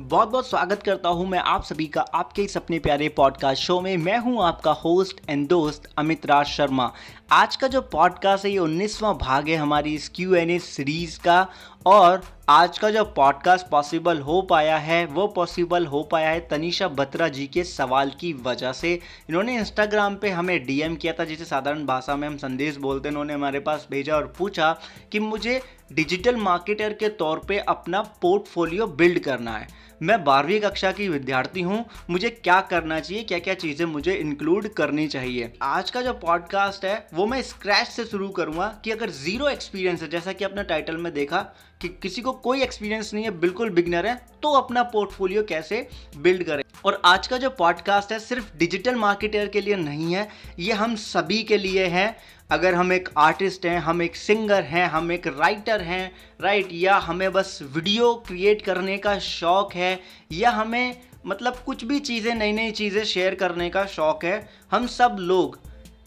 बहुत बहुत स्वागत करता हूँ मैं आप सभी का आपके इस अपने प्यारे पॉडकास्ट शो में। मैं हूँ आपका होस्ट एंड दोस्त अमित राज शर्मा। आज का जो पॉडकास्ट है, ये उन्नीसवां भाग है हमारी इस क्यू एन ए सीरीज़ का। और आज का जो पॉडकास्ट पॉसिबल हो पाया है, वो पॉसिबल हो पाया है तनिषा बत्रा जी के सवाल की वजह से। इन्होंने इंस्टाग्राम पे हमें डीएम किया था, जिसे साधारण भाषा में हम संदेश बोलते हैं। इन्होंने हमारे पास भेजा और पूछा कि मुझे डिजिटल मार्केटर के तौर पे अपना पोर्टफोलियो बिल्ड करना है। मैं बारहवीं कक्षा की विद्यार्थी हूँ, मुझे क्या करना चाहिए क्या क्या चीज़ें मुझे इंक्लूड करनी चाहिए? आज का जो पॉडकास्ट है, वो मैं स्क्रैच से शुरू करूँगा कि अगर ज़ीरो एक्सपीरियंस है, जैसा कि अपने टाइटल में देखा कि किसी को कोई एक्सपीरियंस नहीं है, बिल्कुल बिगनर है तो अपना पोर्टफोलियो कैसे बिल्ड करें? और आज का जो पॉडकास्ट है, सिर्फ़ डिजिटल मार्केटर के लिए नहीं है, ये हम सभी के लिए है। अगर हम एक आर्टिस्ट हैं, हम एक सिंगर हैं, हम एक राइटर हैं राइट या हमें बस वीडियो क्रिएट करने का शौक़ है, या हमें मतलब कुछ भी चीज़ें नई नई चीज़ें शेयर करने का शौक़ है, हम सब लोग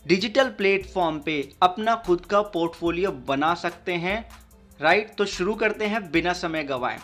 डिजिटल प्लेटफॉर्म पे अपना खुद का पोर्टफोलियो बना सकते हैं राइट तो शुरू करते हैं बिना समय गवाए।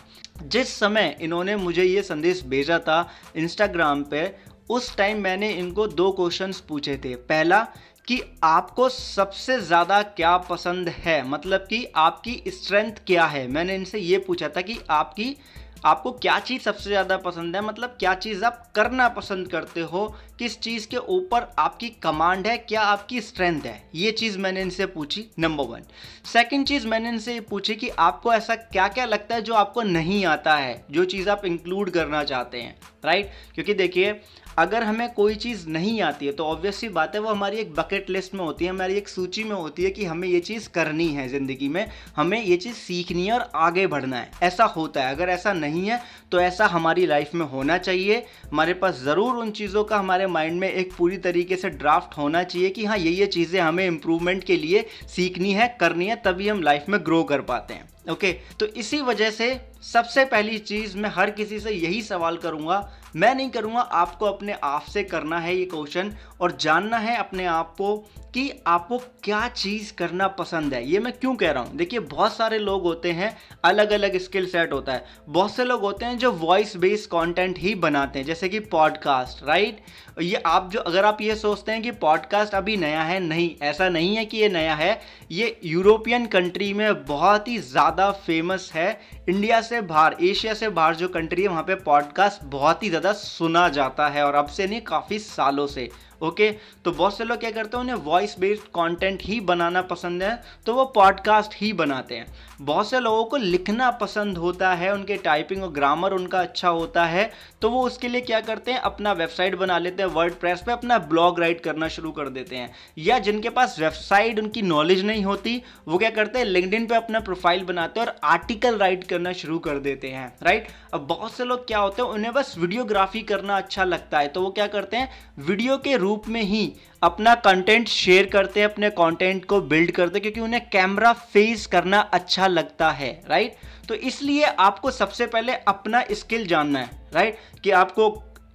जिस समय इन्होंने मुझे ये संदेश भेजा था इंस्टाग्राम पे, उस टाइम मैंने इनको दो क्वेश्चंस पूछे थे। पहला कि आपको सबसे ज़्यादा क्या पसंद है? मतलब कि आपकी स्ट्रेंथ क्या है? मैंने इनसे ये पूछा था कि आपकी, आपको क्या चीज़ सबसे ज़्यादा पसंद है? मतलब क्या चीज़ आप करना पसंद करते हो? किस चीज़ के ऊपर आपकी कमांड है, क्या आपकी स्ट्रेंथ है? ये चीज़ मैंने इनसे पूछी नंबर वन सेकंड चीज़ मैंने इनसे पूछी कि आपको ऐसा क्या क्या लगता है जो आपको नहीं आता है, जो चीज़ आप इंक्लूड करना चाहते हैं राइट क्योंकि देखिए, अगर हमें कोई चीज़ नहीं आती है तो ऑब्वियसली बात है, वो हमारी एक बकेट लिस्ट में होती है, हमारी एक सूची में होती है कि हमें ये चीज़ करनी है ज़िंदगी में, हमें ये चीज़ सीखनी है और आगे बढ़ना है। ऐसा होता है। अगर ऐसा नहीं है तो ऐसा हमारी लाइफ में होना चाहिए। हमारे पास ज़रूर उन चीज़ों का, हमारे माइंड में एक पूरी तरीके से ड्राफ्ट होना चाहिए कि हाँ ये ये चीज़ें हमें इम्प्रूवमेंट के लिए सीखनी है, करनी है, तभी हम लाइफ में ग्रो कर पाते हैं। ओके तो इसी वजह से सबसे पहली चीज़ मैं हर किसी से यही सवाल करूँगा, मैं नहीं करूँगा, आपको अपने आप से करना है ये क्वेश्चन और जानना है अपने आप को कि आपको क्या चीज़ करना पसंद है। ये मैं क्यों कह रहा हूँ? देखिए, बहुत सारे लोग होते हैं अलग अलग स्किल सेट होता है। बहुत से लोग होते हैं जो वॉइस बेस्ड कंटेंट ही बनाते हैं, जैसे कि पॉडकास्ट राइट ये आप जो, अगर आप ये सोचते हैं कि पॉडकास्ट अभी नया है, नहीं, ऐसा नहीं है कि ये नया है। ये यूरोपियन कंट्री में बहुत ही ज़्यादा फ़ेमस है। इंडिया से बाहर एशिया से बाहर जो कंट्री है, वहाँ पे पॉडकास्ट बहुत ही ज़्यादा सुना जाता है और अब से नहीं, काफ़ी सालों से। ओके तो बहुत से लोग क्या करते हैं, उन्हें वॉइस बेस्ड कंटेंट ही बनाना पसंद है तो वो पॉडकास्ट ही बनाते हैं। बहुत से लोगों को लिखना पसंद होता है, उनके टाइपिंग और ग्रामर उनका अच्छा होता है तो वो उसके लिए क्या करते हैं, अपना वेबसाइट बना लेते हैं वर्ड प्रेस पर अपना ब्लॉग राइट करना शुरू कर देते हैं। या जिनके पास वेबसाइट उनकी नॉलेज नहीं होती, वो क्या करते हैं लिंकडिन पे अपना प्रोफ़ाइल बनाते हैं और आर्टिकल राइट करना शुरू कर देते हैं राइट अब बहुत से लोग क्या होते हैं, उन्हें बस वीडियोग्राफी करना अच्छा लगता है तो वो क्या करते हैं वीडियो के रूप में ही अपना कंटेंट शेयर करते हैं, अपने कंटेंट को बिल्ड करते हैं, क्योंकि उन्हें कैमरा फेस करना अच्छा लगता है राइट तो इसलिए आपको सबसे पहले अपना स्किल जानना है राइट कि आपको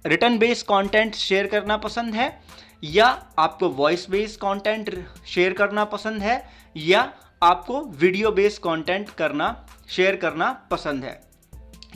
रिटर्न बेस्ड कंटेंट शेयर करना पसंद है, या आपको वॉइस बेस्ड कंटेंट शेयर करना पसंद है, या आपको वीडियो बेस्ड कंटेंट करना शेयर करना पसंद है।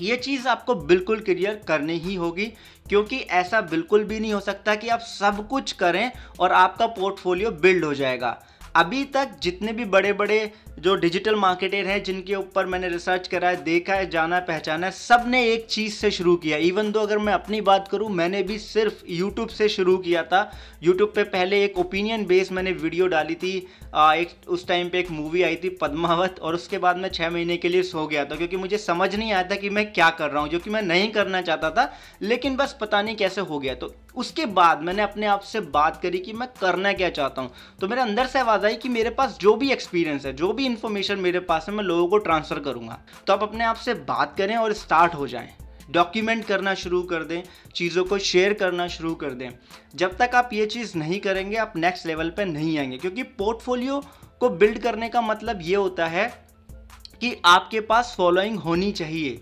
ये चीज़ आपको बिल्कुल क्लियर करनी ही होगी। क्योंकि ऐसा बिल्कुल भी नहीं हो सकता कि आप सब कुछ करें और आपका पोर्टफोलियो बिल्ड हो जाएगा। अभी तक जितने भी बड़े बड़े जो डिजिटल मार्केटर हैं जिनके ऊपर मैंने रिसर्च करा है देखा है जाना पहचाना है सबने एक चीज़ से शुरू किया। इवन दो अगर मैं अपनी बात करूँ मैंने भी सिर्फ़ यूट्यूब से शुरू किया था। यूट्यूब पे पहले एक ओपिनियन बेस मैंने वीडियो डाली थी। आ, एक उस टाइम पे एक मूवी आई थी पद्मावत और उसके बाद मैं छः महीने के लिए सो गया था क्योंकि मुझे समझ नहीं आया था कि मैं क्या कर रहा हूँ जो कि मैं नहीं करना चाहता था लेकिन बस पता नहीं कैसे हो गया। तो उसके बाद मैंने अपने आप से बात करी कि मैं करना क्या चाहता हूँ। तो मेरे अंदर से आवाज़ आई कि मेरे पास जो भी एक्सपीरियंस है जो भी इन्फॉर्मेशन मेरे पास है, मैं लोगों को ट्रांसफ़र करूँगा। तो आप अपने आप से बात करें और स्टार्ट हो जाएँ। डॉक्यूमेंट करना शुरू कर दें, चीज़ों को शेयर करना शुरू कर दें। जब तक आप ये चीज़ नहीं करेंगे, आप नेक्स्ट लेवल पर नहीं आएँगे। क्योंकि पोर्टफोलियो को बिल्ड करने का मतलब ये होता है कि आपके पास फॉलोइंग होनी चाहिए,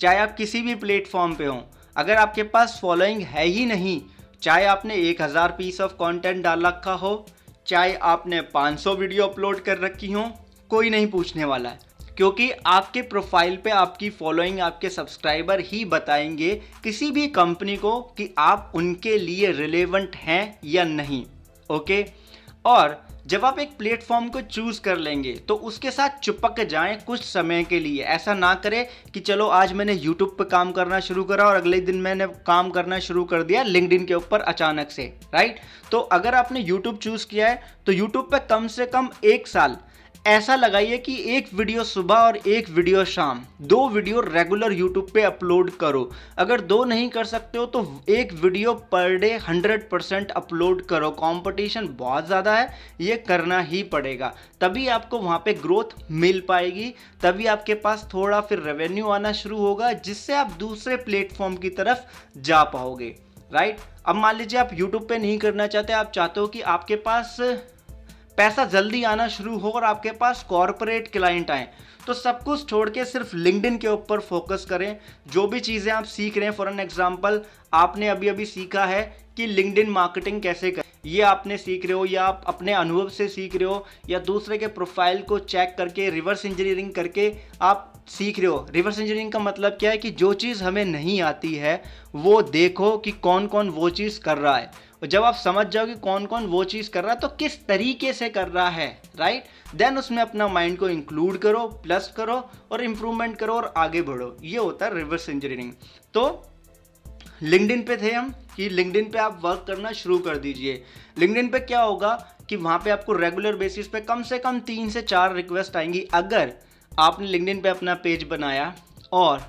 चाहे आप किसी भी प्लेटफॉर्म पे हों। अगर आपके पास फॉलोइंग है ही नहीं, चाहे आपने एक हज़ार पीस ऑफ़ कंटेंट डाल रखा हो, चाहे आपने 500 वीडियो अपलोड कर रखी हो कोई नहीं पूछने वाला है, क्योंकि आपके प्रोफ़ाइल पे आपकी फॉलोइंग आपके सब्सक्राइबर ही बताएँगे किसी भी कंपनी को कि आप उनके लिए रिलेवेंट हैं या नहीं ओके और जब आप एक प्लेटफॉर्म को चूज़ कर लेंगे तो उसके साथ चिपक जाएँ कुछ समय के लिए। ऐसा ना करें कि चलो, आज मैंने यूट्यूब पे काम करना शुरू करा और अगले दिन मैंने काम करना शुरू कर दिया लिंकड के ऊपर अचानक से राइट तो अगर आपने यूट्यूब चूज़ किया है तो यूट्यूब पर कम से कम एक साल ऐसा लगाइए कि एक वीडियो सुबह और एक वीडियो शाम। दो वीडियो रेगुलर यूट्यूब पे अपलोड करो। अगर दो नहीं कर सकते हो तो एक video per day hundred percent upload करो। कंपटीशन बहुत ज़्यादा है, ये करना ही पड़ेगा। तभी आपको वहाँ पे ग्रोथ मिल पाएगी। तभी आपके पास थोड़ा फिर रेवेन्यू आना शुरू होगा, जिससे आप दूसरे प्लेटफॉर्म की तरफ़ जा पाओगे। राइट अब मान लीजिए आप यूट्यूब पे नहीं करना चाहते, आप चाहते हो कि आपके पास पैसा जल्दी आना शुरू हो और आपके पास कॉरपोरेट क्लाइंट आए तो सब कुछ छोड़ के सिर्फ़ लिंकडिन के ऊपर फोकस करें। जो भी चीज़ें आप सीख रहे हैं फॉर एन एग्ज़ाम्पल आपने अभी अभी सीखा है कि लिंकडिन मार्केटिंग कैसे करें। ये आपने सीख रहे हो, या आप अपने अनुभव से सीख रहे हो, या दूसरे के प्रोफ़ाइल को चेक करके रिवर्स इंजीनियरिंग करके आप सीख रहे हो। रिवर्स इंजीनियरिंग का मतलब क्या है कि जो चीज़ हमें नहीं आती है, वो देखो कि कौन कौन वो चीज़ कर रहा है। और जब आप समझ जाओ कि कौन कौन वो चीज़ कर रहा है तो किस तरीके से कर रहा है राइट देन उसमें अपना माइंड को इंक्लूड करो प्लस करो और इम्प्रूवमेंट करो और आगे बढ़ो। ये होता है रिवर्स इंजीनियरिंग तो लिंकडिन पे थे हम कि लिंकडिन पे आप वर्क करना शुरू कर दीजिए। लिंकडिन पे क्या होगा कि वहाँ पे आपको रेगुलर बेसिस पे कम से कम तीन से चार रिक्वेस्ट आएँगी। अगर आपने लिंकडिन पे अपना पेज बनाया और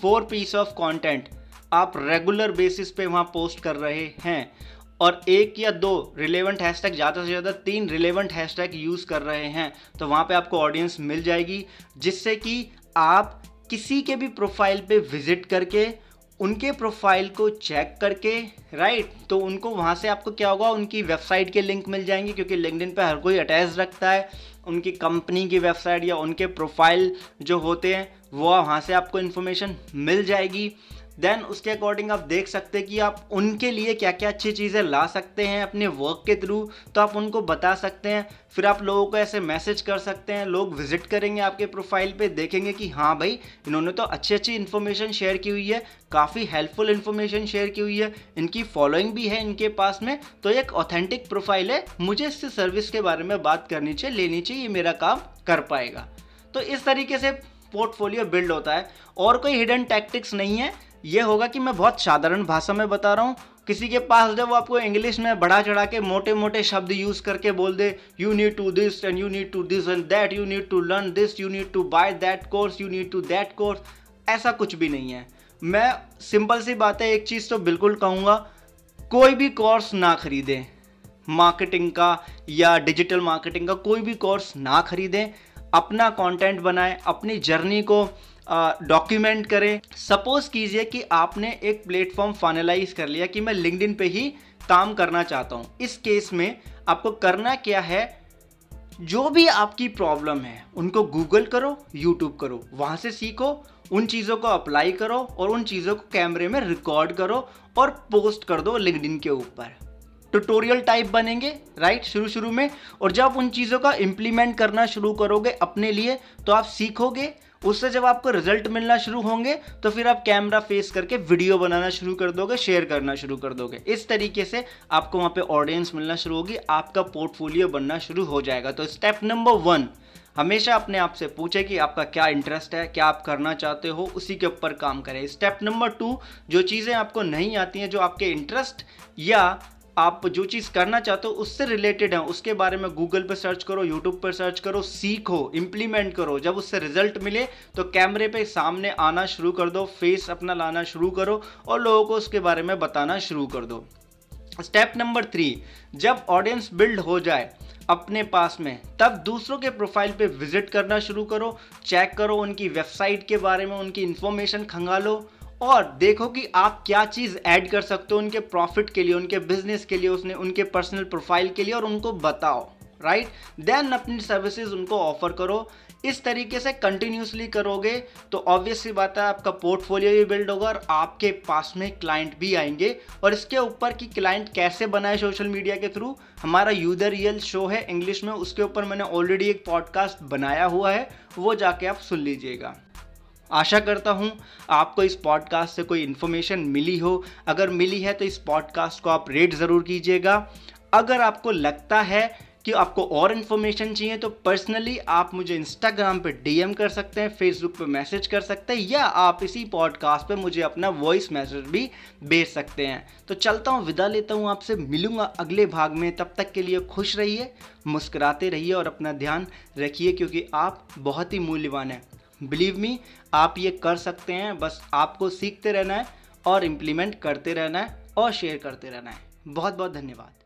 फोर पीस ऑफ़ कंटेंट आप रेगुलर बेसिस पे वहाँ पोस्ट कर रहे हैं और एक या दो रिलेवेंट हैशटैग ज़्यादा से ज़्यादा तीन रिलेवेंट हैशटैग यूज़ कर रहे हैं तो वहाँ पे आपको ऑडियंस मिल जाएगी, जिससे कि आप किसी के भी प्रोफ़ाइल पे विज़िट करके उनके प्रोफ़ाइल को चेक करके राइट तो उनको वहाँ से आपको क्या होगा, उनकी वेबसाइट के लिंक मिल जाएँगे, क्योंकि लिंकडिन पर हर कोई अटैच रखता है। उनकी कंपनी की वेबसाइट या उनके प्रोफ़ाइल जो होते हैं, वो वहाँ से आपको इन्फॉर्मेशन मिल जाएगी। देन उसके अकॉर्डिंग आप देख सकते हैं कि आप उनके लिए क्या क्या अच्छी चीज़ें ला सकते हैं अपने वर्क के थ्रू तो आप उनको बता सकते हैं। फिर आप लोगों को ऐसे मैसेज कर सकते हैं, लोग विज़िट करेंगे आपके प्रोफ़ाइल पे, देखेंगे कि हाँ भाई, इन्होंने तो अच्छी अच्छी इन्फॉर्मेशन शेयर की हुई है, काफ़ी हेल्पफुल इन्फॉर्मेशन शेयर की हुई है, इनकी फॉलोइंग भी है इनके पास में तो एक ऑथेंटिक प्रोफ़ाइल है, मुझे इससे सर्विस के बारे में बात करनी चाहिए, लेनी चाहिए, ये मेरा काम कर पाएगा। तो इस तरीके से पोर्टफोलियो बिल्ड होता है, और कोई हिडन टैक्टिक्स नहीं है ये होगा कि मैं बहुत साधारण भाषा में बता रहा हूँ। किसी के पास जब वो आपको इंग्लिश में बढ़ा चढ़ा के मोटे मोटे शब्द यूज़ करके बोल दे you need to this and you need to this and that you need to learn this you need to buy that course you need to that course ऐसा कुछ भी नहीं है। मैं सिंपल सी बात है, एक चीज़ तो बिल्कुल कहूँगा, कोई भी कोर्स ना खरीदें। मार्केटिंग का या डिजिटल मार्केटिंग का कोई भी कोर्स ना खरीदें। अपना कंटेंट बनाएँ, अपनी जर्नी को डॉक्यूमेंट करें। सपोज़ कीजिए कि आपने एक प्लेटफॉर्म फाइनलाइज कर लिया कि मैं लिंकडिन पे ही काम करना चाहता हूँ। इस केस में आपको करना क्या है? जो भी आपकी प्रॉब्लम है, उनको गूगल करो यूट्यूब करो। वहाँ से सीखो, उन चीज़ों को अप्लाई करो और उन चीज़ों को कैमरे में रिकॉर्ड करो और पोस्ट कर दो लिंकडिन के ऊपर। ट्यूटोरियल टाइप बनेंगे राइट शुरू शुरू में। और जब उन चीज़ों का इम्प्लीमेंट करना शुरू करोगे अपने लिए तो आप सीखोगे उससे जब आपको रिज़ल्ट मिलना शुरू होंगे तो फिर आप कैमरा फेस करके वीडियो बनाना शुरू कर दोगे शेयर करना शुरू कर दोगे। इस तरीके से आपको वहाँ पे ऑडियंस मिलना शुरू होगी, आपका पोर्टफोलियो बनना शुरू हो जाएगा। तो स्टेप नंबर वन हमेशा अपने आप से पूछे कि आपका क्या इंटरेस्ट है, क्या आप करना चाहते हो, उसी के ऊपर काम करें। स्टेप नंबर टू जो चीज़ें आपको नहीं आती हैं, जो आपके इंटरेस्ट या आप जो चीज़ करना चाहते हो उससे रिलेटेड है। उसके बारे में गूगल पर सर्च करो यूट्यूब पर सर्च करो, सीखो इम्प्लीमेंट करो। जब उससे रिज़ल्ट मिले तो कैमरे पे सामने आना शुरू कर दो फेस अपना लाना शुरू करो और लोगों को उसके बारे में बताना शुरू कर दो। स्टेप नंबर थ्री जब ऑडियंस बिल्ड हो जाए अपने पास में, तब दूसरों के प्रोफ़ाइल पे विज़िट करना शुरू करो चेक करो उनकी वेबसाइट के बारे में, उनकी इन्फॉर्मेशन खंगालो। और देखो कि आप क्या चीज़ ऐड कर सकते हो उनके प्रॉफिट के लिए, उनके बिज़नेस के लिए, उसने, उनके पर्सनल प्रोफ़ाइल के लिए, और उनको बताओ राइट देन अपनी सर्विसेज़ उनको ऑफ़र करो। इस तरीके से कंटिन्यूसली करोगे तो ऑब्वियसली बात है, आपका पोर्टफोलियो भी बिल्ड होगा और आपके पास में क्लाइंट भी आएँगे। और इसके ऊपर कि क्लाइंट कैसे बनाए सोशल मीडिया के थ्रू हमारा यूदर रियल शो है इंग्लिश में, उसके ऊपर मैंने ऑलरेडी एक पॉडकास्ट बनाया हुआ है, वो जाके आप सुन लीजिएगा। आशा करता हूँ आपको इस पॉडकास्ट से कोई इन्फॉर्मेशन मिली हो। अगर मिली है तो इस पॉडकास्ट को आप रेट ज़रूर कीजिएगा। अगर आपको लगता है कि आपको और इन्फॉर्मेशन चाहिए तो पर्सनली आप मुझे इंस्टाग्राम पे डीएम कर सकते हैं फेसबुक पे मैसेज कर सकते हैं, या आप इसी पॉडकास्ट पे मुझे अपना वॉइस मैसेज भी भेज सकते हैं। तो चलता हूँ, विदा लेता हूँ आपसे, मिलूँगा अगले भाग में। तब तक के लिए खुश रहिए, मुस्कुराते रहिए और अपना ध्यान रखिए, क्योंकि आप बहुत ही मूल्यवान हैं। बिलीव मी आप ये कर सकते हैं, बस आपको सीखते रहना है और इम्प्लीमेंट करते रहना है और शेयर करते रहना है। बहुत बहुत धन्यवाद।